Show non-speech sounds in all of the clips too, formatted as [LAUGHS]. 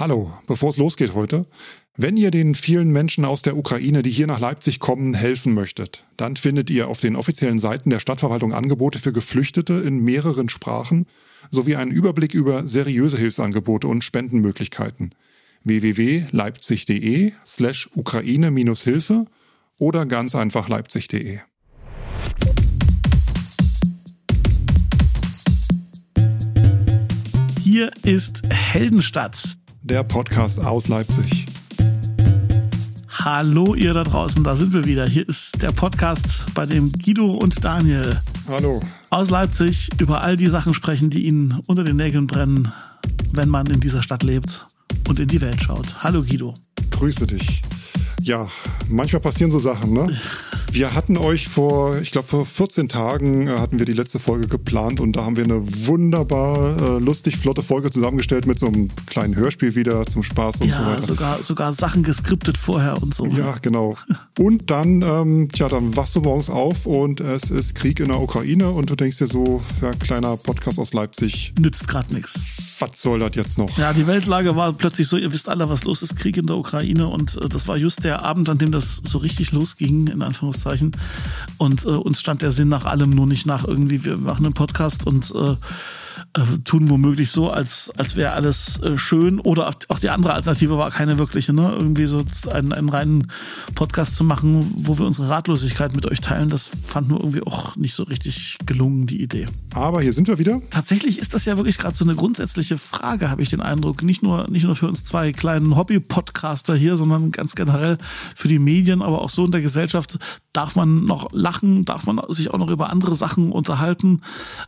Hallo, bevor es losgeht heute. Wenn ihr den vielen Menschen aus der Ukraine, die hier nach Leipzig kommen, helfen möchtet, dann findet ihr auf den offiziellen Seiten der Stadtverwaltung Angebote für Geflüchtete in mehreren Sprachen sowie einen Überblick über seriöse Hilfsangebote und Spendenmöglichkeiten. www.leipzig.de slash Ukraine-Hilfe oder ganz einfach leipzig.de. Hier ist Heldenstadt. Der Podcast aus Leipzig. Hallo ihr da draußen, da sind wir wieder. Hier ist der Podcast, bei dem Guido und Daniel Hallo. aus Leipzig über all die Sachen sprechen, die ihnen unter den Nägeln brennen, wenn man in dieser Stadt lebt und in die Welt schaut. Hallo Guido. Grüße dich. Ja, manchmal passieren so Sachen, ne? [LAUGHS] Wir hatten euch vor, ich glaube vor 14 Tagen äh, hatten wir die letzte Folge geplant und da haben wir eine wunderbar äh, lustig flotte Folge zusammengestellt mit so einem kleinen Hörspiel wieder zum Spaß und ja, so weiter. sogar sogar Sachen geskriptet vorher und so. Ja, genau. Und dann, ähm, tja, dann wachst du morgens auf und es ist Krieg in der Ukraine und du denkst dir so, ja, kleiner Podcast aus Leipzig, Nützt gerade nichts. was soll das jetzt noch? Ja, die Weltlage war plötzlich so, ihr wisst alle, was los ist, Krieg in der Ukraine und äh, das war just der Abend, an dem das so richtig losging, in Anführungszeichen. Und äh, uns stand der Sinn nach allem, nur nicht nach irgendwie, wir machen einen Podcast und äh, äh, tun womöglich so, als, als wäre alles äh, schön. Oder auch- die andere Alternative war keine wirkliche, ne? Irgendwie so einen, einen reinen Podcast zu machen, wo wir unsere Ratlosigkeit mit euch teilen, das fand nur irgendwie auch nicht so richtig gelungen, die Idee. Aber hier sind wir wieder. Tatsächlich ist das ja wirklich gerade so eine grundsätzliche Frage, habe ich den Eindruck. Nicht nur, nicht nur für uns zwei kleinen Hobby-Podcaster hier, sondern ganz generell für die Medien, aber auch so in der Gesellschaft. Darf man noch lachen? Darf man sich auch noch über andere Sachen unterhalten?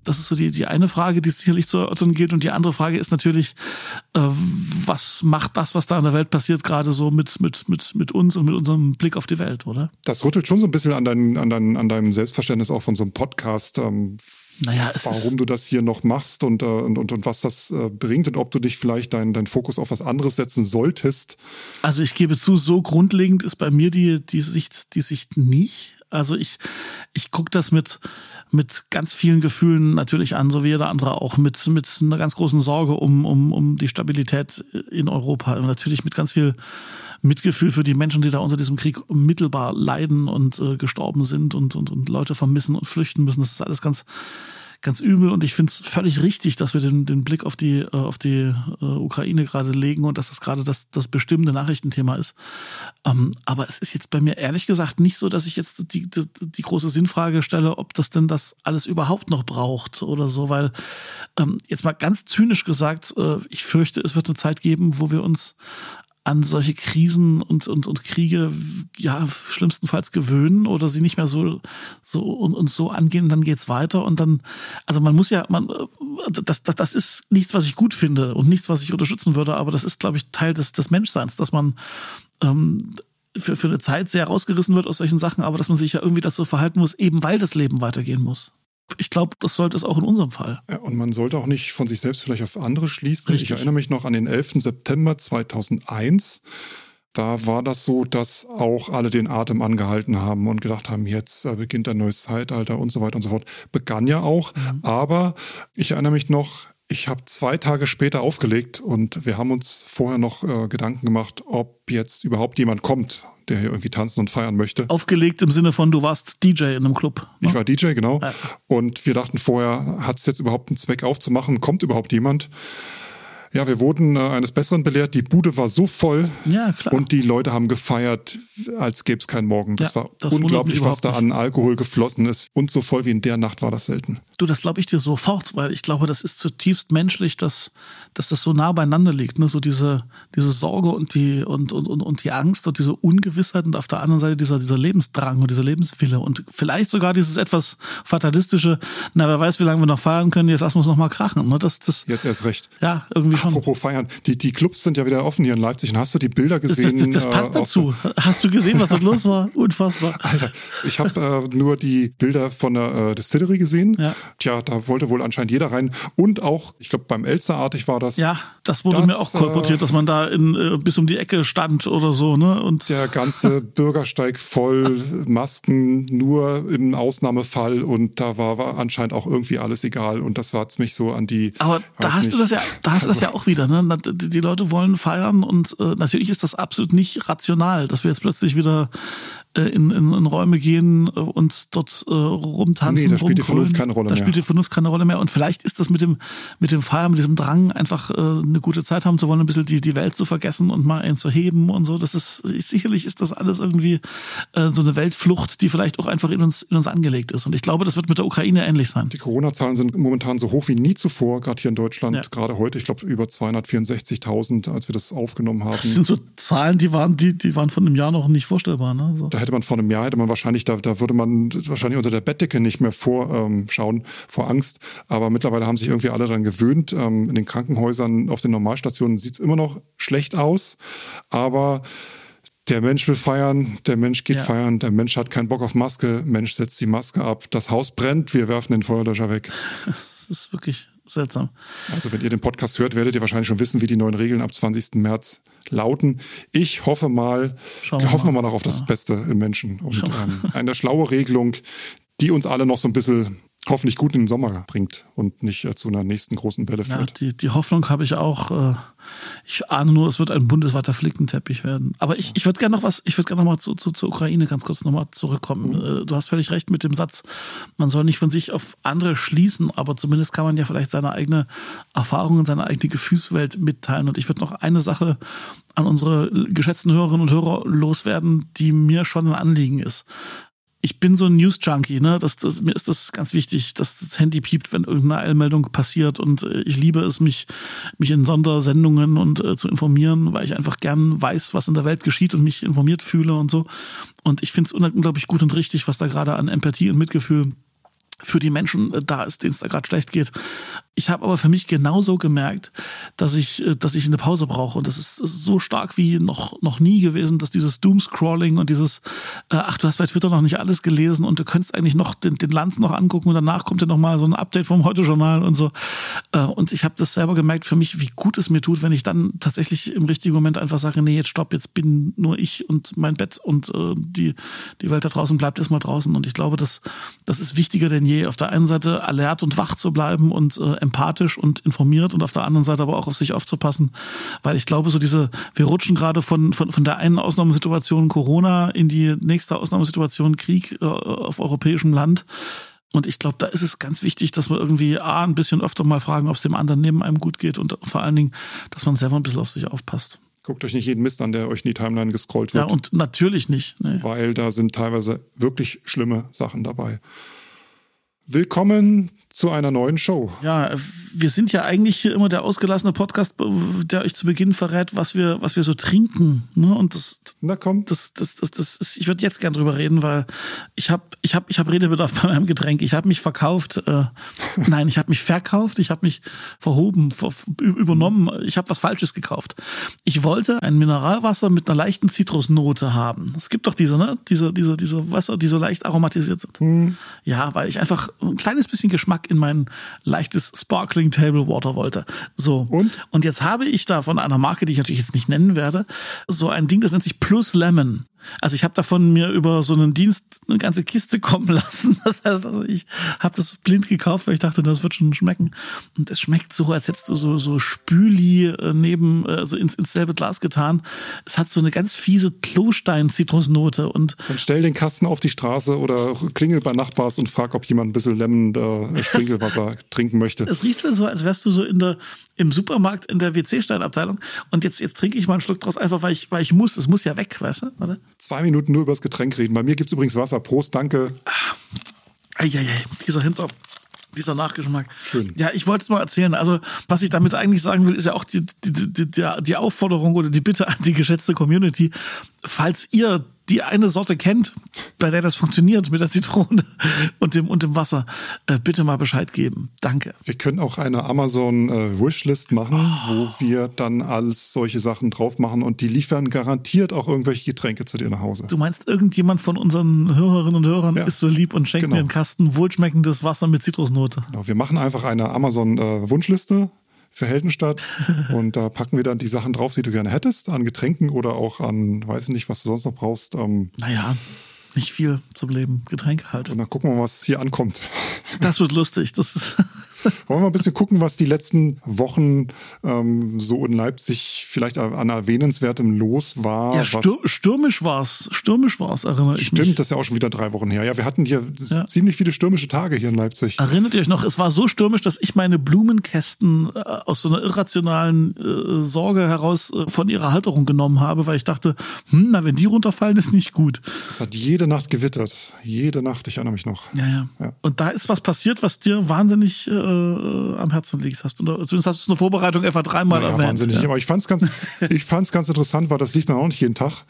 Das ist so die, die eine Frage, die es sicherlich zu erörtern gilt. Und die andere Frage ist natürlich, äh, was macht das, was da in der Welt passiert, gerade so mit, mit, mit, mit uns und mit unserem Blick auf die Welt, oder? Das rüttelt schon so ein bisschen an, dein, an, dein, an deinem Selbstverständnis auch von so einem Podcast, ähm, Naja, warum du das hier noch machst und, äh, und, und, und was das äh, bringt und ob du dich vielleicht deinen dein Fokus auf was anderes setzen solltest. Also ich gebe zu, so grundlegend ist bei mir die, die, Sicht, die Sicht nicht. Also ich, ich gucke das mit, mit ganz vielen Gefühlen natürlich an, so wie jeder andere auch, mit, mit einer ganz großen Sorge um, um, um die Stabilität in Europa. Und natürlich mit ganz viel Mitgefühl für die Menschen, die da unter diesem Krieg mittelbar leiden und äh, gestorben sind und, und, und Leute vermissen und flüchten müssen. Das ist alles ganz, ganz übel und ich finde es völlig richtig, dass wir den, den Blick auf die, äh, auf die äh, Ukraine gerade legen und dass das gerade das, das bestimmende Nachrichtenthema ist. Ähm, aber es ist jetzt bei mir ehrlich gesagt nicht so, dass ich jetzt die, die, die große Sinnfrage stelle, ob das denn das alles überhaupt noch braucht oder so, weil ähm, jetzt mal ganz zynisch gesagt, äh, ich fürchte, es wird eine Zeit geben, wo wir uns an solche Krisen und, und, und Kriege ja schlimmstenfalls gewöhnen oder sie nicht mehr so so und, und so angehen, dann geht's weiter und dann also man muss ja man das, das das ist nichts, was ich gut finde und nichts, was ich unterstützen würde, aber das ist glaube ich Teil des des Menschseins, dass man ähm, für, für eine Zeit sehr rausgerissen wird aus solchen Sachen, aber dass man sich ja irgendwie dazu verhalten muss, eben weil das Leben weitergehen muss. Ich glaube, das sollte es auch in unserem Fall. Ja, und man sollte auch nicht von sich selbst vielleicht auf andere schließen. Richtig. Ich erinnere mich noch an den 11. September 2001. Da war das so, dass auch alle den Atem angehalten haben und gedacht haben, jetzt äh, beginnt ein neues Zeitalter und so weiter und so fort. Begann ja auch, aber ich erinnere mich noch, ich habe zwei Tage später aufgelegt und wir haben uns vorher noch äh, Gedanken gemacht, ob jetzt überhaupt jemand kommt, der hier irgendwie tanzen und feiern möchte. Aufgelegt im Sinne von, du warst DJ in einem Club. ne? Ich war DJ, genau. Ja. Und wir dachten vorher, hat es jetzt überhaupt einen Zweck aufzumachen? Kommt überhaupt jemand? Ja, wir wurden äh, eines Besseren belehrt. Die Bude war so voll Ja, klar. und die Leute haben gefeiert, als gäbe es keinen Morgen. Das Ja, war das unglaublich, was da an Alkohol geflossen ist. Und so voll wie in der Nacht war das selten. Du, das glaube ich dir sofort, weil ich glaube, das ist zutiefst menschlich, dass, dass das so nah beieinander liegt. Ne? So diese, diese Sorge und die, und, und, und, und die Angst und diese Ungewissheit und auf der anderen Seite dieser, dieser Lebensdrang und dieser Lebenswille und vielleicht sogar dieses etwas fatalistische, na, wer weiß, wie lange wir noch feiern können, jetzt lassen wir es noch mal krachen. Ne? Das, das, Jetzt erst recht. ja, irgendwie. Apropos feiern, die, die Clubs sind ja wieder offen hier in Leipzig. Und hast du die Bilder gesehen? das, das, das passt äh, dazu. Hast du gesehen, was dort los war? [LAUGHS] Unfassbar. Alter, ich habe äh, nur die Bilder von der äh, Distillery gesehen. Ja. Tja, da wollte wohl anscheinend jeder rein. Und auch, ich glaube, beim Elsterartig war das. Ja, das wurde Das, mir auch kolportiert, dass man da in, äh, bis um die Ecke stand oder so, ne? Und Der ganze [LAUGHS] Bürgersteig voll, Masken nur im Ausnahmefall und da war, war anscheinend auch irgendwie alles egal und das hat mich so an die. Aber da hast du nicht, das ja, da hast du das ja auch wieder, ne? Die Leute wollen feiern und äh, natürlich ist das absolut nicht rational, dass wir jetzt plötzlich wieder in, in, in Räume gehen äh, und dort äh, rumtanzen. Nee, da spielt die Vernunft keine Rolle da mehr. Da spielt die Vernunft keine Rolle mehr. Und vielleicht ist das mit dem, mit dem Feiern, mit diesem Drang, einfach äh, eine gute Zeit haben zu wollen, ein bisschen die, die Welt zu vergessen und mal einen zu heben und so. Das ist, sicherlich ist das alles irgendwie äh, so eine Weltflucht, die vielleicht auch einfach in uns, in uns angelegt ist. Und ich glaube, das wird mit der Ukraine ähnlich sein. Die Corona-Zahlen sind momentan so hoch wie nie zuvor, gerade hier in Deutschland. Ja. Gerade heute, ich glaube, über 264.000, als wir das aufgenommen haben. Das sind so Zahlen, die waren, die, die waren von einem Jahr noch nicht vorstellbar. Ne? So. Da hätte man vor einem Jahr, hätte man wahrscheinlich, da, da würde man wahrscheinlich unter der Bettdecke nicht mehr vorschauen ähm, vor Angst. Aber mittlerweile haben sich irgendwie alle daran gewöhnt. Ähm, in den Krankenhäusern, auf den Normalstationen sieht es immer noch schlecht aus. Aber der Mensch will feiern, der Mensch geht ja. feiern, der Mensch hat keinen Bock auf Maske, Mensch setzt die Maske ab, das Haus brennt, wir werfen den Feuerlöscher weg. [LAUGHS] Das ist wirklich seltsam. Also wenn ihr den Podcast hört, werdet ihr wahrscheinlich schon wissen, wie die neuen Regeln ab 20. März lauten. Ich hoffe mal, Schauen hoffen wir mal noch auf das ja. Beste im Menschen und ähm, eine schlaue Regelung, die uns alle noch so ein bisschen hoffentlich gut in den Sommer bringt und nicht äh, zu einer nächsten großen Welle führt. Ja, die, die Hoffnung habe ich auch. Äh, ich ahne nur, es wird ein bundesweiter Flickenteppich werden. Aber ich, ich würde gerne noch was, ich würde gerne noch mal zu, zu, zur Ukraine ganz kurz noch mal zurückkommen. Mhm. Äh, du hast völlig recht mit dem Satz, man soll nicht von sich auf andere schließen, aber zumindest kann man ja vielleicht seine eigene Erfahrungen, seine eigene Gefühlswelt mitteilen. Und ich würde noch eine Sache an unsere geschätzten Hörerinnen und Hörer loswerden, die mir schon ein Anliegen ist ich bin so ein News-Junkie, ne? Das, das, mir ist das ganz wichtig, dass das Handy piept, wenn irgendeine Eilmeldung passiert. Und äh, ich liebe es, mich, mich in Sondersendungen und äh, zu informieren, weil ich einfach gern weiß, was in der Welt geschieht und mich informiert fühle und so. Und ich finde es unglaublich gut und richtig, was da gerade an Empathie und Mitgefühl für die Menschen äh, da ist, denen es da gerade schlecht geht. Ich habe aber für mich genauso gemerkt, dass ich, äh, dass ich eine Pause brauche. Und das ist, ist so stark wie noch, noch nie gewesen, dass dieses Doomscrolling und dieses, äh, ach, du hast bei Twitter noch nicht alles gelesen und du könntest eigentlich noch den, den Lanz noch angucken und danach kommt ja noch mal so ein Update vom Heute-Journal und so. Äh, und ich habe das selber gemerkt für mich, wie gut es mir tut, wenn ich dann tatsächlich im richtigen Moment einfach sage, nee, jetzt stopp, jetzt bin nur ich und mein Bett und äh, die, die Welt da draußen bleibt erstmal draußen. Und ich glaube, das, das ist wichtiger denn je, auf der einen Seite alert und wach zu bleiben und äh, empathisch und informiert und auf der anderen Seite aber auch auf sich aufzupassen, weil ich glaube, so diese, wir rutschen gerade von, von, von der einen Ausnahmesituation Corona in die nächste Ausnahmesituation Krieg äh, auf europäischem Land. Und ich glaube, da ist es ganz wichtig, dass wir irgendwie A, ein bisschen öfter mal fragen, ob es dem anderen neben einem gut geht und vor allen Dingen, dass man selber ein bisschen auf sich aufpasst. Guckt euch nicht jeden Mist an, der euch in die Timeline gescrollt wird. Ja, und natürlich nicht. Nee. Weil da sind teilweise wirklich schlimme Sachen dabei. Willkommen zu einer neuen Show. Ja, wir sind ja eigentlich hier immer der ausgelassene Podcast, der euch zu Beginn verrät, was wir, was wir so trinken. Ne? Und das, Na komm. Das, das, das, das ist, ich würde jetzt gern drüber reden, weil ich habe, ich habe, ich habe Redebedarf [LAUGHS] bei meinem Getränk. Ich habe mich verkauft. Äh, [LAUGHS] nein, ich habe mich verkauft. Ich habe mich verhoben, ver, übernommen. Ich habe was Falsches gekauft. Ich wollte ein Mineralwasser mit einer leichten Zitrusnote haben. Es gibt doch diese, ne, diese, diese, diese Wasser, die so leicht aromatisiert sind. Hm. Ja, weil ich einfach ein kleines bisschen Geschmack Geschmack in mein leichtes Sparkling Table Water wollte. So. Und? Und jetzt habe ich da von einer Marke, die ich natürlich jetzt nicht nennen werde, so ein Ding, das nennt sich Plus Lemon. Also ich habe davon mir über so einen Dienst eine ganze Kiste [LAUGHS] kommen lassen. Das heißt, also ich habe das blind gekauft, weil ich dachte, das wird schon schmecken. Und es schmeckt so, als hättest du so so Spüli äh, neben äh, so ins, ins selbe Glas getan. Es hat so eine ganz fiese Klostein-Zitrusnote und dann stell den Kasten auf die Straße oder klingel bei Nachbars und frag, ob jemand ein bisschen Lemon äh, [LAUGHS] Sprinkelwasser trinken möchte. Es riecht so, als wärst du so in der im Supermarkt in der WC-Steinabteilung und jetzt jetzt trinke ich mal einen Schluck draus einfach, weil ich weil ich muss. Es muss ja weg, weißt du? Warte zwei Minuten nur über das Getränk reden. Bei mir gibt es übrigens Wasser. Prost, danke. Eieiei, dieser Hinter, dieser Nachgeschmack. Schön. Ja, ich wollte es mal erzählen. Also, was ich damit eigentlich sagen will, ist ja auch die, die, die, die Aufforderung oder die Bitte an die geschätzte Community. Falls ihr die eine Sorte kennt, bei der das funktioniert mit der Zitrone [LAUGHS] und dem, und dem Wasser, äh, bitte mal Bescheid geben. Danke. Wir können auch eine Amazon äh, Wishlist machen, oh. wo wir dann alles solche Sachen drauf machen und die liefern garantiert auch irgendwelche Getränke zu dir nach Hause. Du meinst, irgendjemand von unseren Hörerinnen und Hörern ja. ist so lieb und schenkt genau. mir einen Kasten wohlschmeckendes Wasser mit Zitrusnote. Genau. Wir machen einfach eine Amazon äh, Wunschliste für Heldenstadt. [LAUGHS] Und da packen wir dann die Sachen drauf, die du gerne hättest, an Getränken oder auch an, weiß ich nicht, was du sonst noch brauchst. Ähm, naja, nicht viel zum Leben. Getränke halt. Und dann gucken wir mal, was hier ankommt. Das wird lustig. Das ist [LAUGHS] Wollen wir mal ein bisschen gucken, was die letzten Wochen ähm, so in Leipzig vielleicht an erwähnenswertem los war. Ja, stür stürmisch war's. Stürmisch war's, erinnere ich Stimmt, mich. das ist ja auch schon wieder drei Wochen her. Ja, wir hatten hier ja. ziemlich viele stürmische Tage hier in Leipzig. Erinnert ihr euch noch, es war so stürmisch, dass ich meine Blumenkästen äh, aus so einer irrationalen äh, Sorge heraus äh, von ihrer Halterung genommen habe, weil ich dachte, hm, na, wenn die runterfallen, ist nicht gut. Es hat jede Nacht gewittert. Jede Nacht, ich erinnere mich noch. Ja, ja. ja. Und da ist was passiert, was dir wahnsinnig äh, am Herzen liegt. Hast du, zumindest hast du es in der Vorbereitung etwa dreimal naja, erwähnt. Wahnsinnig. Ja. Aber ich fand es ganz, ich fand's ganz interessant, weil das liest man auch nicht jeden Tag.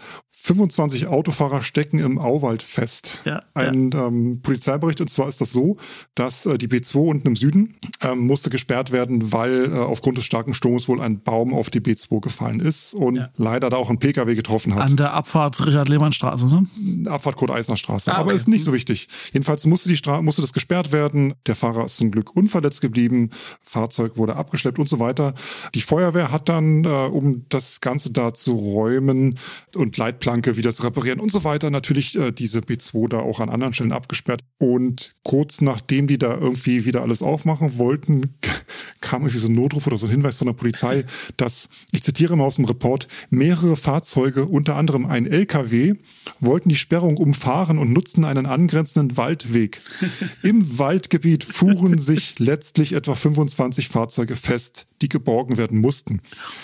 25 Autofahrer stecken im Auwald fest. Ja, Ein ja. Ähm, Polizeibericht, und zwar ist das so, dass äh, die B2 unten im Süden ähm, musste gesperrt werden, weil äh, aufgrund des starken Sturms wohl ein Baum auf die B2 gefallen ist und ja. leider da auch ein Pkw getroffen hat. An der Abfahrt Richard-Lehmann-Straße, ne? Abfahrt Kurt-Eisner-Straße. Ah, okay. Aber ist nicht so wichtig. Jedenfalls musste, die Stra musste das gesperrt werden. Der Fahrer ist zum Glück unverletzt geblieben. Fahrzeug wurde abgeschleppt und so weiter. Die Feuerwehr hat dann, äh, um das Ganze da zu räumen und Leitplanke wieder zu reparieren und so weiter, natürlich äh, diese B2 da auch an anderen Stellen abgesperrt. Und kurz nachdem die da irgendwie wieder alles aufmachen wollten, [LAUGHS] kam irgendwie so ein Notruf oder so ein Hinweis von der Polizei, dass, ich zitiere mal aus dem Report, mehrere Fahrzeuge, unter anderem ein LKW, wollten die Sperrung umfahren und nutzten einen angrenzenden Waldweg. [LAUGHS] Im Waldgebiet fuhren sich letztlich etwa 25 Fahrzeuge fest, die geborgen werden mussten.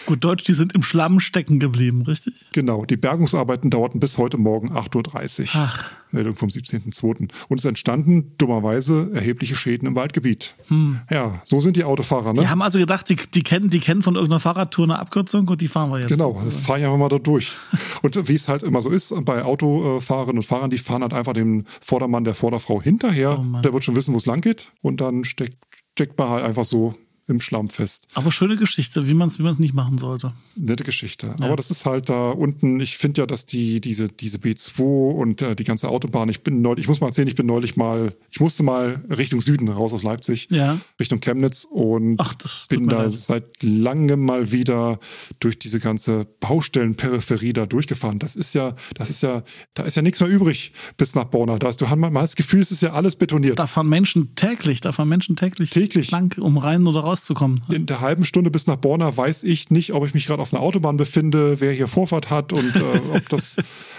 gut Deutsch, die sind im Schlamm stecken geblieben, richtig? Genau, die Bergungsarbeiten dauerten bis heute Morgen 8.30 Uhr. Ach. Meldung vom 17.02. Und es entstanden dummerweise erhebliche Schäden im Waldgebiet. Hm. Ja, so sind die Autofahrer. Ne? Die haben also gedacht, die, die, kennen, die kennen von irgendeiner Fahrradtour eine Abkürzung und die fahren wir jetzt. Genau, fahren ja mal da durch. [LAUGHS] und wie es halt immer so ist, bei Autofahrerinnen und Fahrern, die fahren halt einfach dem Vordermann der Vorderfrau hinterher. Oh der wird schon wissen, wo es lang geht. Und dann steckt, steckt man halt einfach so im Schlamm fest. Aber schöne Geschichte, wie man es wie nicht machen sollte. Nette Geschichte. Ja. Aber das ist halt da unten, ich finde ja, dass die, diese, diese B2 und äh, die ganze Autobahn, ich bin neulich, ich muss mal erzählen, ich bin neulich mal, ich musste mal Richtung Süden raus aus Leipzig, ja. Richtung Chemnitz und Ach, bin da leid. seit langem mal wieder durch diese ganze Baustellenperipherie da durchgefahren. Das ist ja, das ist ja, da ist ja nichts mehr übrig bis nach Borna. Da hast du man, man hat das Gefühl, es ist ja alles betoniert. Da fahren Menschen täglich, da fahren Menschen täglich, täglich. lang, um rein oder raus rauszukommen. In der halben Stunde bis nach Borna weiß ich nicht, ob ich mich gerade auf einer Autobahn befinde, wer hier Vorfahrt hat und äh, [LAUGHS] ob das,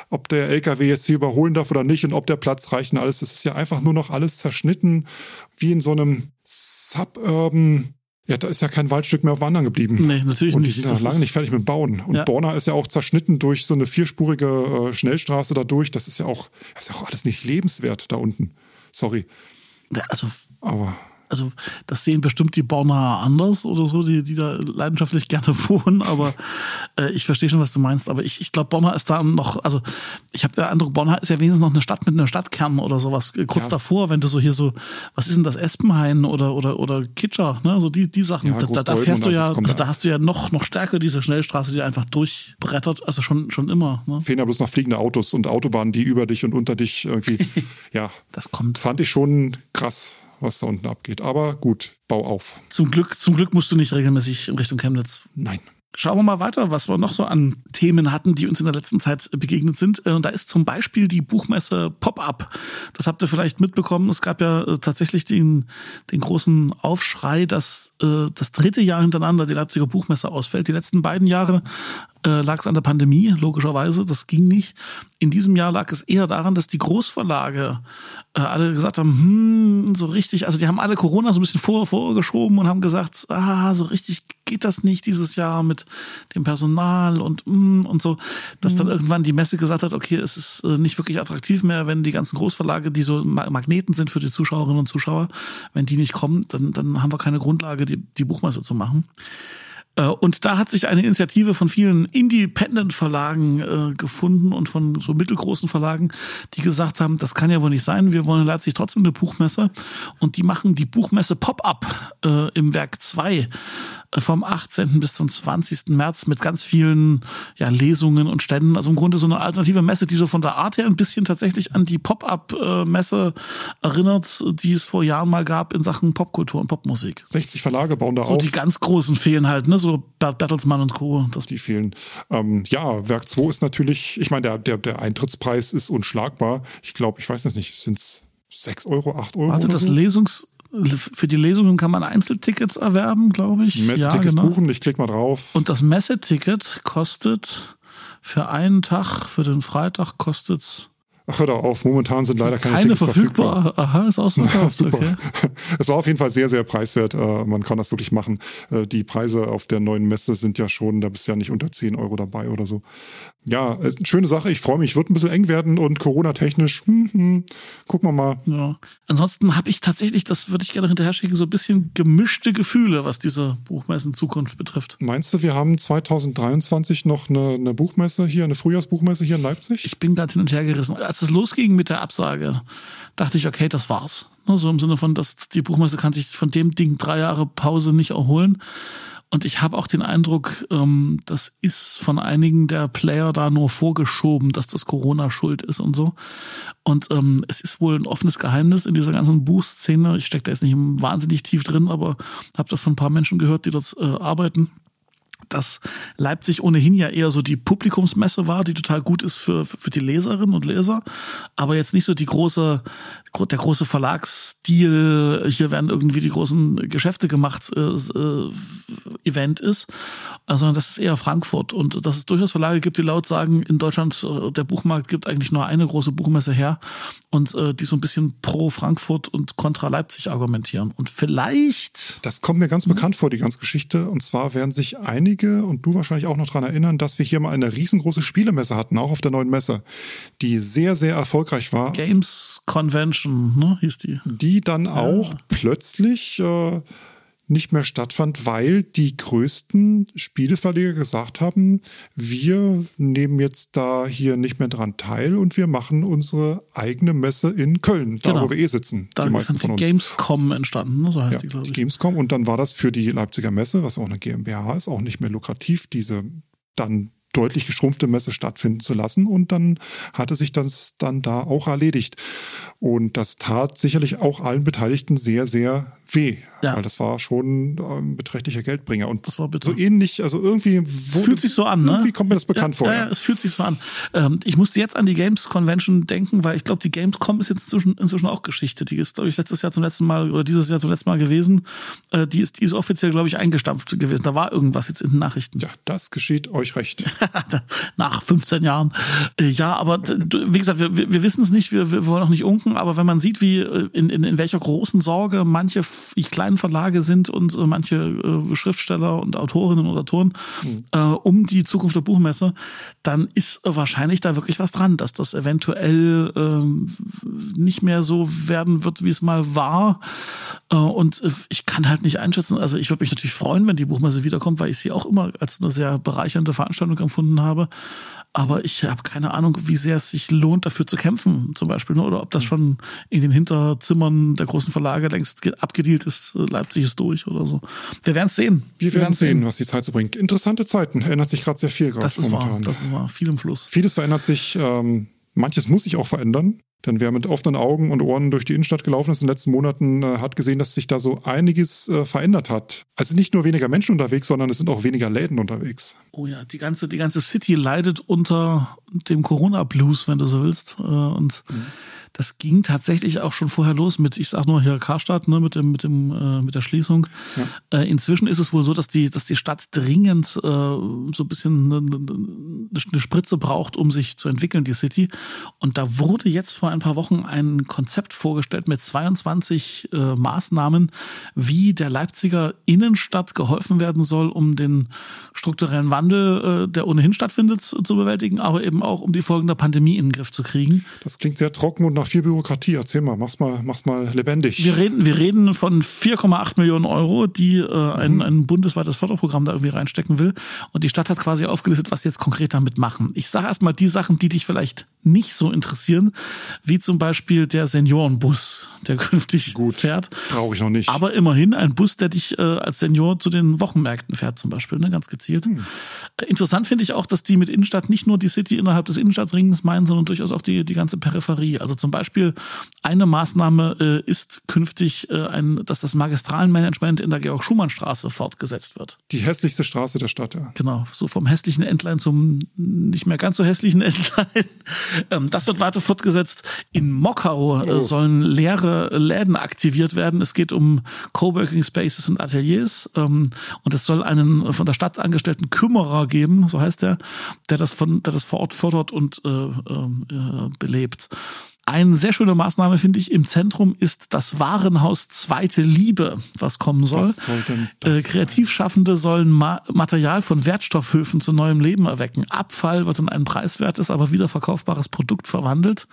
ob der LKW jetzt hier überholen darf oder nicht und ob der Platz reicht und alles. Das ist ja einfach nur noch alles zerschnitten, wie in so einem Suburban ja, da ist ja kein Waldstück mehr auf Wandern geblieben. Nee, natürlich und nicht. Und die sind lange nicht fertig mit Bauen. Und ja. Borna ist ja auch zerschnitten durch so eine vierspurige äh, Schnellstraße da durch. Das ist ja auch, das ist ja auch alles nicht lebenswert da unten. Sorry. Also, aber also das sehen bestimmt die Bornaer anders oder so, die, die da leidenschaftlich gerne [LAUGHS] wohnen, aber äh, ich verstehe schon, was du meinst. Aber ich, ich glaube, Bonner ist da noch, also ich habe den Eindruck, Bonner ist ja wenigstens noch eine Stadt mit einem Stadtkern oder sowas. Kurz ja. davor, wenn du so hier so, was ist denn das, Espenhain oder oder oder Kitscher, ne? So die, die Sachen. Ja, da, da, da fährst du ja, also da hast du ja noch, noch stärker diese Schnellstraße, die einfach durchbrettert, also schon, schon immer. Ne? Fehlen ja bloß noch fliegende Autos und Autobahnen, die über dich und unter dich irgendwie, [LAUGHS] ja. Das kommt. Fand ich schon krass was da unten abgeht. Aber gut, bau auf. Zum Glück, zum Glück musst du nicht regelmäßig in Richtung Chemnitz. Nein. Schauen wir mal weiter, was wir noch so an Themen hatten, die uns in der letzten Zeit begegnet sind. Und da ist zum Beispiel die Buchmesse Pop-Up. Das habt ihr vielleicht mitbekommen. Es gab ja äh, tatsächlich den, den großen Aufschrei, dass äh, das dritte Jahr hintereinander die Leipziger Buchmesse ausfällt. Die letzten beiden Jahre äh, lag es an der Pandemie, logischerweise. Das ging nicht. In diesem Jahr lag es eher daran, dass die Großverlage äh, alle gesagt haben, hm, so richtig, also die haben alle Corona so ein bisschen vor, vorgeschoben und haben gesagt, ah, so richtig geht das nicht dieses Jahr mit dem Personal und mm, und so, dass mhm. dann irgendwann die Messe gesagt hat, okay, es ist äh, nicht wirklich attraktiv mehr, wenn die ganzen Großverlage, die so Magneten sind für die Zuschauerinnen und Zuschauer, wenn die nicht kommen, dann, dann haben wir keine Grundlage, die, die Buchmesse zu machen. Äh, und da hat sich eine Initiative von vielen Independent-Verlagen äh, gefunden und von so mittelgroßen Verlagen, die gesagt haben, das kann ja wohl nicht sein, wir wollen in Leipzig trotzdem eine Buchmesse. Und die machen die Buchmesse Pop-Up äh, im Werk 2 vom 18. bis zum 20. März mit ganz vielen ja, Lesungen und Ständen. Also im Grunde so eine alternative Messe, die so von der Art her ein bisschen tatsächlich an die Pop-Up-Messe erinnert, die es vor Jahren mal gab in Sachen Popkultur und Popmusik. 60 Verlage bauen da so auf. So die ganz großen fehlen halt, ne? So Bertelsmann und Co. Das die fehlen. Ähm, ja, Werk 2 ist natürlich, ich meine, der, der, der Eintrittspreis ist unschlagbar. Ich glaube, ich weiß es nicht, sind es 6 Euro, 8 Euro? Warte, das so? Lesungs Für die Lesungen kann man Einzeltickets erwerben, glaube ich. Messetickets ja, genau. buchen, ich klicke mal drauf. Und das Messeticket kostet für einen Tag, für den Freitag kostet es Ach, hör doch auf, momentan sind leider keine, keine Tickets verfügbar. verfügbar. Aha, ist auch [LAUGHS] super. Okay. [LAUGHS] Es war auf jeden Fall sehr, sehr preiswert. Äh, man kann das wirklich machen. Äh, die Preise auf der neuen Messe sind ja schon, da bist du ja nicht unter 10 Euro dabei oder so. Ja, äh, schöne Sache. Ich freue mich. Wird ein bisschen eng werden und Corona-technisch, hm, hm, gucken wir mal. Ja. Ansonsten habe ich tatsächlich, das würde ich gerne hinterher schicken, so ein bisschen gemischte Gefühle, was diese Buchmessen-Zukunft betrifft. Meinst du, wir haben 2023 noch eine, eine Buchmesse hier, eine Frühjahrsbuchmesse hier in Leipzig? Ich bin gerade hin und her gerissen. Als es losging mit der Absage, dachte ich, okay, das war's. Ne, so im Sinne von, dass die Buchmesse kann sich von dem Ding drei Jahre Pause nicht erholen. Und ich habe auch den Eindruck, ähm, das ist von einigen der Player da nur vorgeschoben, dass das Corona schuld ist und so. Und ähm, es ist wohl ein offenes Geheimnis in dieser ganzen Buchszene. Ich stecke da jetzt nicht wahnsinnig tief drin, aber habe das von ein paar Menschen gehört, die dort äh, arbeiten dass Leipzig ohnehin ja eher so die Publikumsmesse war, die total gut ist für, für die Leserinnen und Leser, aber jetzt nicht so die große, der große Verlagsstil, hier werden irgendwie die großen Geschäfte gemacht, äh, äh, Event ist, sondern das ist eher Frankfurt und dass es durchaus Verlage gibt, die laut sagen, in Deutschland äh, der Buchmarkt gibt eigentlich nur eine große Buchmesse her und äh, die so ein bisschen pro Frankfurt und kontra Leipzig argumentieren. Und vielleicht... Das kommt mir ganz bekannt vor, die ganze Geschichte. Und zwar werden sich einige und du wahrscheinlich auch noch dran erinnern, dass wir hier mal eine riesengroße Spielemesse hatten, auch auf der neuen Messe, die sehr, sehr erfolgreich war. Games Convention Convention, ne, hieß die. Die dann auch plötzlich äh, nicht mehr stattfand, weil die größten Spieleverleger gesagt haben, wir nehmen jetzt da hier nicht mehr dran teil und wir machen unsere eigene Messe in Köln, da genau. wo wir eh sitzen. Da die meisten ist von uns. Gamescom entstanden, ne? so heißt ja, die, glaube ich. Gamescom und dann war das für die Leipziger Messe, was auch eine GmbH ist, auch nicht mehr lukrativ, diese dann deutlich geschrumpfte Messe stattfinden zu lassen. Und dann hatte sich das dann da auch erledigt. Und das tat sicherlich auch allen Beteiligten sehr, sehr weh. Ja. Weil das war schon ein ähm, beträchtlicher Geldbringer. Und das war bitter. so ähnlich, also irgendwie. Es fühlt sich so an, ne? Irgendwie kommt mir das bekannt ja, vor. Ja, ja, es fühlt sich so an. Ähm, ich musste jetzt an die Games Convention denken, weil ich glaube, die Gamescom ist jetzt inzwischen, inzwischen auch Geschichte. Die ist, glaube ich, letztes Jahr zum letzten Mal oder dieses Jahr zum letzten Mal gewesen. Äh, die ist, die ist offiziell, glaube ich, eingestampft gewesen. Da war irgendwas jetzt in den Nachrichten. Ja, das geschieht euch recht. [LAUGHS] Nach 15 Jahren. Äh, ja, aber wie gesagt, wir, wir wissen es nicht, wir, wir wollen auch nicht unken, aber wenn man sieht, wie äh, in, in, in welcher großen Sorge manche kleinen Verlage sind und äh, manche äh, Schriftsteller und Autorinnen und Autoren mhm. äh, um die Zukunft der Buchmesse, dann ist wahrscheinlich da wirklich was dran, dass das eventuell äh, nicht mehr so werden wird, wie es mal war. Äh, und ich kann halt nicht einschätzen. Also ich würde mich natürlich freuen, wenn die Buchmesse wiederkommt, weil ich sie auch immer als eine sehr bereichernde Veranstaltung empfunden habe aber ich habe keine Ahnung, wie sehr es sich lohnt, dafür zu kämpfen, zum Beispiel, ne? oder ob das hm. schon in den Hinterzimmern der großen Verlage längst abgedealt ist, Leipzig ist durch oder so. Wir werden es sehen. Wir, Wir werden sehen, was die Zeit so bringt. Interessante Zeiten, ändert sich gerade sehr viel gerade. Das ist momentan. wahr, das ist wahr, viel im Fluss. Vieles verändert sich, ähm, manches muss sich auch verändern. Denn wer mit offenen Augen und Ohren durch die Innenstadt gelaufen ist in den letzten Monaten, äh, hat gesehen, dass sich da so einiges äh, verändert hat. Also nicht nur weniger Menschen unterwegs, sondern es sind auch weniger Läden unterwegs. Oh ja, die ganze, die ganze City leidet unter dem Corona-Blues, wenn du so willst. Äh, und mhm das ging tatsächlich auch schon vorher los mit, ich sag nur hier Karstadt, ne, mit dem, mit dem, äh, mit der Schließung. Ja. Äh, inzwischen ist es wohl so, dass die, dass die Stadt dringend äh, so ein bisschen eine, eine Spritze braucht, um sich zu entwickeln, die City. Und da wurde jetzt vor ein paar Wochen ein Konzept vorgestellt mit 22 äh, Maßnahmen, wie der Leipziger Innenstadt geholfen werden soll, um den strukturellen Wandel, äh, der ohnehin stattfindet, zu, zu bewältigen, aber eben auch um die Folgen der Pandemie in den Griff zu kriegen. Das klingt sehr trocken und nach viel Bürokratie. Erzähl mal, mach's mal, mach's mal lebendig. Wir reden, wir reden von 4,8 Millionen Euro, die äh, ein, mhm. ein bundesweites Förderprogramm da irgendwie reinstecken will. Und die Stadt hat quasi aufgelistet, was sie jetzt konkret damit machen. Ich sage erstmal die Sachen, die dich vielleicht nicht so interessieren, wie zum Beispiel der Seniorenbus, der [LAUGHS] künftig Gut, fährt. Brauche ich noch nicht. Aber immerhin ein Bus, der dich äh, als Senior zu den Wochenmärkten fährt, zum Beispiel, ne? ganz gezielt. Hm. Äh, interessant finde ich auch, dass die mit Innenstadt nicht nur die City innerhalb des Innenstadtrings meinen, sondern durchaus auch die, die ganze Peripherie. Also zum Beispiel eine Maßnahme äh, ist künftig, äh, ein, dass das Magistralenmanagement in der Georg-Schumann-Straße fortgesetzt wird. Die hässlichste Straße der Stadt, ja. Genau, so vom hässlichen Entlein zum nicht mehr ganz so hässlichen [LAUGHS] Entlein. Ähm, das wird weiter fortgesetzt. In Mockau äh, Oh. sollen leere Läden aktiviert werden. Es geht um Coworking Spaces und Ateliers. Ähm, und es soll einen von der Stadt angestellten Kümmerer geben, so heißt er, der das von, der das vor Ort fördert und äh, ähm, äh, belebt. Eine sehr schöne Maßnahme, finde ich, im Zentrum ist das Warenhaus Zweite Liebe, was kommen soll. Was soll äh, Kreativschaffende sollen Ma Material von Wertstoffhöfen zu neuem Leben erwecken. Abfall wird in ein preiswertes, aber wiederverkaufbares Produkt verwandelt.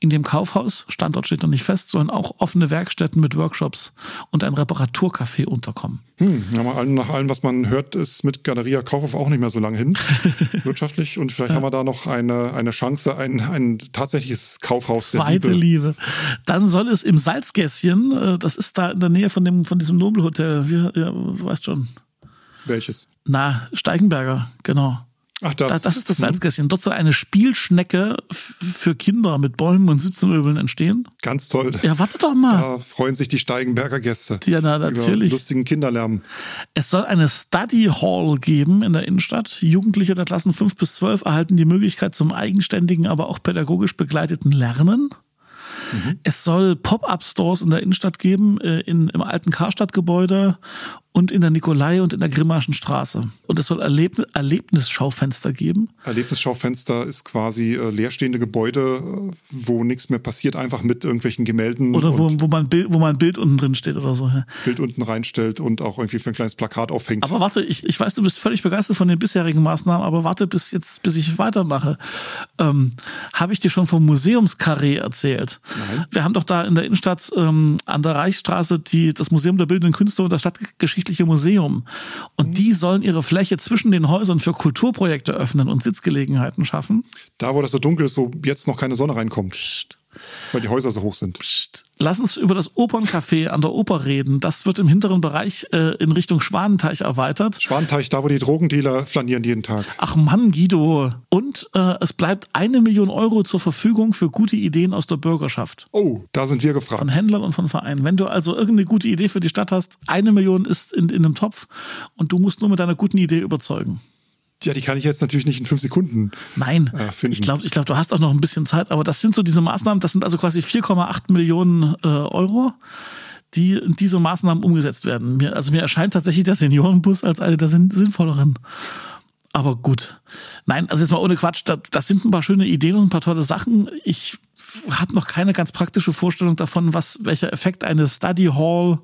In dem Kaufhaus, Standort steht noch nicht fest, sollen auch offene Werkstätten mit Workshops und ein Reparaturcafé unterkommen. Hm, ja, nach allem, was man hört, ist mit Galeria Kaufhof auch nicht mehr so lange hin, [LAUGHS] wirtschaftlich. Und vielleicht haben wir da noch eine, eine Chance, ein, ein tatsächliches Kaufhaus Zweite Liebe. Liebe. Dann soll es im Salzgässchen, äh, das ist da in der Nähe von dem von diesem Nobelhotel, ja, du weißt schon. Welches? Na, Steigenberger, genau. Ach, das. Da, das ist das Salzgässchen. Dort soll eine Spielschnecke für Kinder mit Bäumen und Sitzmöbeln entstehen. Ganz toll. Ja, warte doch mal. Da freuen sich die Steigenberger Gäste. Ja, na, Über natürlich. lustigen Kinderlärm. Es soll eine Study Hall geben in der Innenstadt. Jugendliche der Klassen 5 bis 12 erhalten die Möglichkeit zum eigenständigen, aber auch pädagogisch begleiteten Lernen. Es soll Pop-up-Stores in der Innenstadt geben, äh, in, im alten Karstadtgebäude und in der Nikolai und in der Grimmaschen Straße. Und es soll Erlebn Erlebnisschaufenster geben. Erlebnisschaufenster ist quasi äh, leerstehende Gebäude, äh, wo nichts mehr passiert, einfach mit irgendwelchen Gemälden Oder wo, wo, man Bild, wo man ein Bild unten drin steht oder so. ja. Bild unten reinstellt und auch irgendwie für ein kleines Plakat aufhängt. Aber warte, ich, ich weiß, du bist völlig begeistert von den bisherigen Maßnahmen, aber warte bis jetzt, bis ich weitermache. Ähm, Habe ich dir schon vom Museumskarree erzählt? Nein. Wir haben doch da in der Innenstadt ähm, an der Reichsstraße die, das Museum der Bildenden Künste und das Stadtgeschichtliche Museum. Und die sollen ihre Fläche zwischen den Häusern für Kulturprojekte öffnen und Sitzgelegenheiten schaffen. da, wo das so dunkel ist, wo jetzt noch keine Sonne reinkommt, weil die Häuser so hoch sind. Psst. Lass uns über das Operncafé an der Oper reden. Das wird im hinteren Bereich äh, in Richtung Schwanenteich erweitert. Schwanenteich, da, wo die Drogendealer flanieren jeden Tag. Ach Mann, Guido. Und äh, es bleibt eine Million Euro zur Verfügung für gute Ideen aus der Bürgerschaft. Oh, da sind wir gefragt. Von Händlern und von Vereinen. Wenn du also irgendeine gute Idee für die Stadt hast, eine Million ist in, in einem Topf und du musst nur mit deiner guten Idee überzeugen. Ja, die kann ich jetzt natürlich nicht in fünf Sekunden. Nein, Äh, ich glaube, ich glaub, du hast auch noch ein bisschen Zeit, aber das sind so diese Maßnahmen, das sind also quasi 4,8 Millionen äh, Euro, die in diese Maßnahmen umgesetzt werden. Mir, also mir erscheint tatsächlich der Seniorenbus als eine der sinn sinnvolleren. Aber gut. Nein, also jetzt mal ohne Quatsch, das, das sind ein paar schöne Ideen und ein paar tolle Sachen. Ich habe noch keine ganz praktische Vorstellung davon, was welcher Effekt eine Study Hall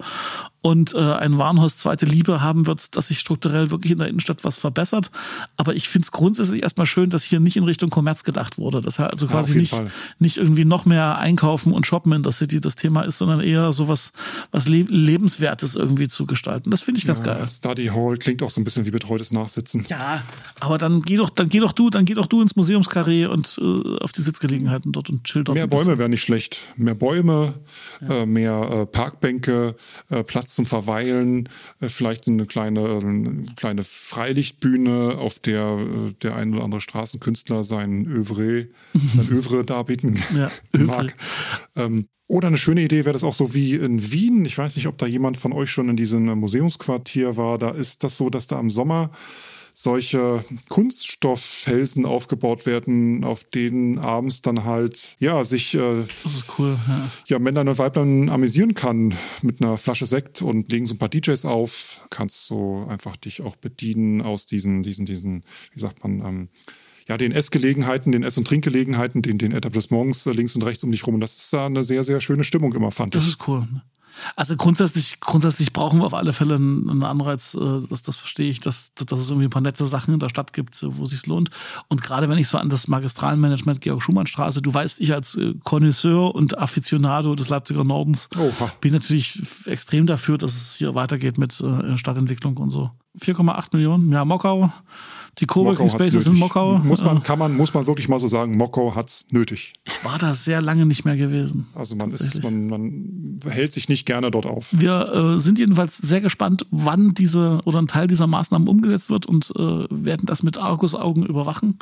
und äh, ein Warenhaus zweite Liebe haben wird, dass sich strukturell wirklich in der Innenstadt was verbessert. Aber ich finde es grundsätzlich erstmal schön, dass hier nicht in Richtung Kommerz gedacht wurde. Das heißt also Ja, quasi nicht, Fall. nicht irgendwie noch mehr einkaufen und shoppen in der City das Thema ist, sondern eher sowas was Le Lebenswertes irgendwie zu gestalten. Das finde ich ganz geil. Study Hall klingt auch so ein bisschen wie betreutes Nachsitzen. Ja, aber dann geh doch, dann geh doch du, dann geh doch du ins Museumskarree und äh, auf die Sitzgelegenheiten dort und chill dort. Mehr. Bäume wären nicht schlecht. Mehr Bäume, äh, mehr äh, Parkbänke, äh, Platz zum Verweilen, äh, vielleicht eine kleine, äh, eine kleine Freilichtbühne, auf der äh, der ein oder andere Straßenkünstler sein Övre, [LAUGHS] sein Övre darbieten Ja, [LAUGHS] mag. Ähm, oder eine schöne Idee wäre das auch so wie in Wien. Ich weiß nicht, ob da jemand von euch schon in diesem Museumsquartier war. Da ist das so, dass da im Sommer solche Kunststofffelsen aufgebaut werden, auf denen abends dann halt, ja, sich äh, Das cool. Ja. ja, Männlein und Weiblein amüsieren kann mit einer Flasche Sekt und legen so ein paar DJs auf. Kannst so einfach dich auch bedienen aus diesen, diesen, diesen, wie sagt man, ähm, ja, den Essgelegenheiten, den Ess- und Trinkgelegenheiten, den, den Etablissements äh, links und rechts um dich rum. Und das ist da eine sehr, sehr schöne Stimmung immer, fand Das ich. ist cool. Also grundsätzlich, grundsätzlich brauchen wir auf alle Fälle einen Anreiz, äh, das, das verstehe ich, dass, dass es irgendwie ein paar nette Sachen in der Stadt gibt, wo es sich lohnt. Und gerade wenn ich so an das Magistralmanagement Georg-Schumann-Straße, du weißt, ich als äh, Connoisseur und Afficionado des Leipziger Nordens Oha. bin natürlich extrem dafür, dass es hier weitergeht mit äh, Stadtentwicklung und so. 4,8 Millionen, ja, Mockau. Die Coworking Spaces in. Mockau. Muss man, äh, kann man, muss man wirklich mal so sagen, Mockau hat's nötig. ich war da sehr lange nicht mehr gewesen. Also man ist, man, man hält sich nicht gerne dort auf. Wir äh, sind jedenfalls sehr gespannt, wann diese oder ein Teil dieser Maßnahmen umgesetzt wird und äh, werden das mit Argusaugen überwachen.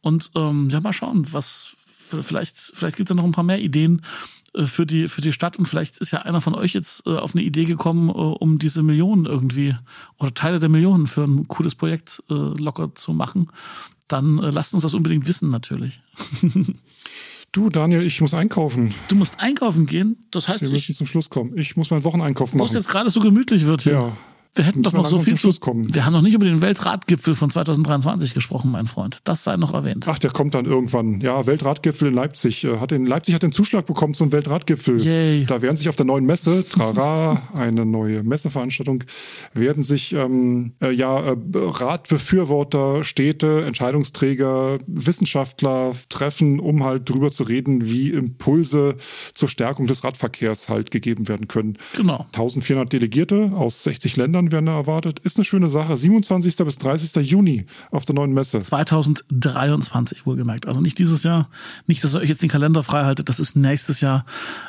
Und ähm, ja, mal schauen, was vielleicht, vielleicht gibt es ja noch ein paar mehr Ideen, für die, für die Stadt und vielleicht ist ja einer von euch jetzt äh, auf eine Idee gekommen, äh, um diese Millionen irgendwie oder Teile der Millionen für ein cooles Projekt äh, locker zu machen, dann äh, lasst uns das unbedingt wissen natürlich. [LAUGHS] Du, Daniel, ich muss einkaufen. Du musst einkaufen gehen? Das heißt, Wir müssen ich, zum Schluss kommen. Ich muss meinen Wocheneinkauf wo es machen. jetzt gerade so gemütlich wird hier. Ja. Wir hätten doch noch so viel Schluss kommen. Wir haben noch nicht über den Weltratgipfel von 2023 gesprochen, mein Freund. Das sei noch erwähnt. Ach, der kommt dann irgendwann. Ja, Weltratgipfel in Leipzig. Äh, Hat in Leipzig hat den Zuschlag bekommen zum Weltratgipfel. Yay. Da werden sich auf der neuen Messe, Trara, [LAUGHS] eine neue Messeveranstaltung, werden sich ähm, äh, ja äh, Ratbefürworter, Städte, Entscheidungsträger, Wissenschaftler treffen, um halt drüber zu reden, wie Impulse zur Stärkung des Radverkehrs halt gegeben werden können. Genau. 1400 Delegierte aus 60 Ländern werden da erwartet. Ist eine schöne Sache. 27. bis 30. Juni auf der neuen Messe. 2023 wohlgemerkt. Also nicht dieses Jahr, nicht, dass ihr euch jetzt den Kalender frei haltet, das ist nächstes Jahr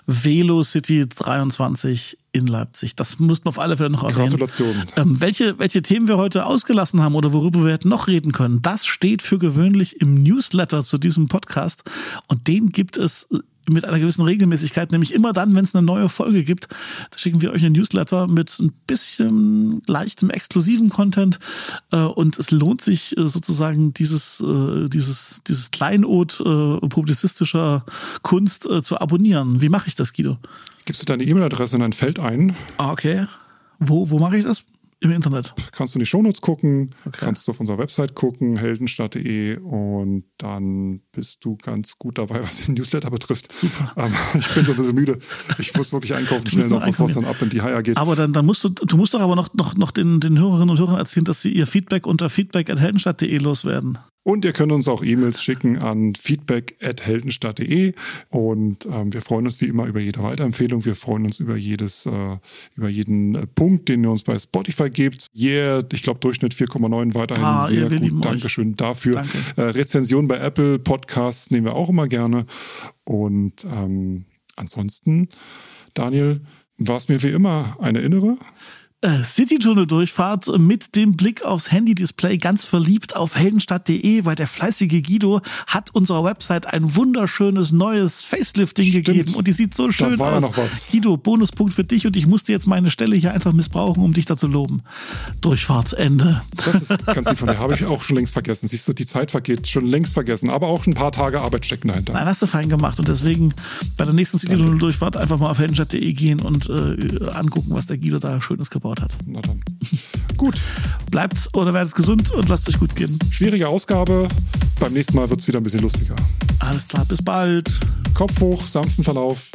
Velo City 23 in Leipzig. Das müssten wir auf alle Fälle noch erwähnen. Gratulation. Ähm, welche, welche Themen wir heute ausgelassen haben oder worüber wir hätten noch reden können, das steht für gewöhnlich im Newsletter zu diesem Podcast. Und den gibt es mit einer gewissen Regelmäßigkeit, nämlich immer dann, wenn es eine neue Folge gibt, da schicken wir euch einen Newsletter mit ein bisschen leichtem, exklusiven Content. Äh, und es lohnt sich äh, sozusagen dieses, äh, dieses, dieses Kleinod publizistischer Kunst zu abonnieren. Wie mache ich das, Guido? Gibst du deine E-Mail-Adresse in ein Feld ein, Ah, okay. Wo, wo mache ich das? Im Internet. kannst du in die Shownotes gucken, Okay. kannst du auf unserer Website gucken, heldenstadt.de und dann bist du ganz gut dabei, [LAUGHS] was den Newsletter betrifft. Super. Ähm, ich bin so ein bisschen müde. Ich muss wirklich einkaufen schnell noch noch, bevor es dann ab in die Haier geht. Aber dann, dann musst du, du musst doch aber noch, noch, noch den, den Hörerinnen und Hörern erzählen, dass sie ihr Feedback unter feedback.heldenstadt.de loswerden. Und ihr könnt uns auch E-Mails schicken an feedback.heldenstadt.de und ähm, wir freuen uns wie immer über jede Weiterempfehlung. Wir freuen uns über jedes, äh, über jeden äh, Punkt, den ihr uns bei Spotify gebt. Yeah, ich glaube Durchschnitt 4,9 weiterhin Ah, sehr gut. euch. Dankeschön dafür. Danke. Äh, Rezension bei Apple Podcasts nehmen wir auch immer gerne. Und ähm, ansonsten, Daniel, war es mir wie immer eine innere. Äh, Citytunnel-Durchfahrt mit dem Blick aufs Handy-Display ganz verliebt auf heldenstadt.de, weil der fleißige Guido hat unserer Website ein wunderschönes neues Facelifting Stimmt. gegeben und die sieht so schön war ja aus. noch was. Guido, Bonuspunkt für dich und ich musste jetzt meine Stelle hier einfach missbrauchen, um dich da zu loben. Durchfahrtsende. Das ist ganz lieb von dir. Habe ich auch schon längst vergessen. Siehst du, die Zeit vergeht schon längst vergessen. Aber auch ein paar Tage Arbeit stecken dahinter. Nein, hast du fein gemacht und deswegen bei der nächsten Citytunnel-Durchfahrt einfach mal auf heldenstadt.de gehen und äh, angucken, was der Guido da Schönes gebaut hat. Na dann. [LAUGHS] Gut. Bleibt oder werdet gesund und lasst euch gut gehen. Schwierige Ausgabe. Beim nächsten Mal wird es wieder ein bisschen lustiger. Alles klar, bis bald. Kopf hoch, sanften Verlauf.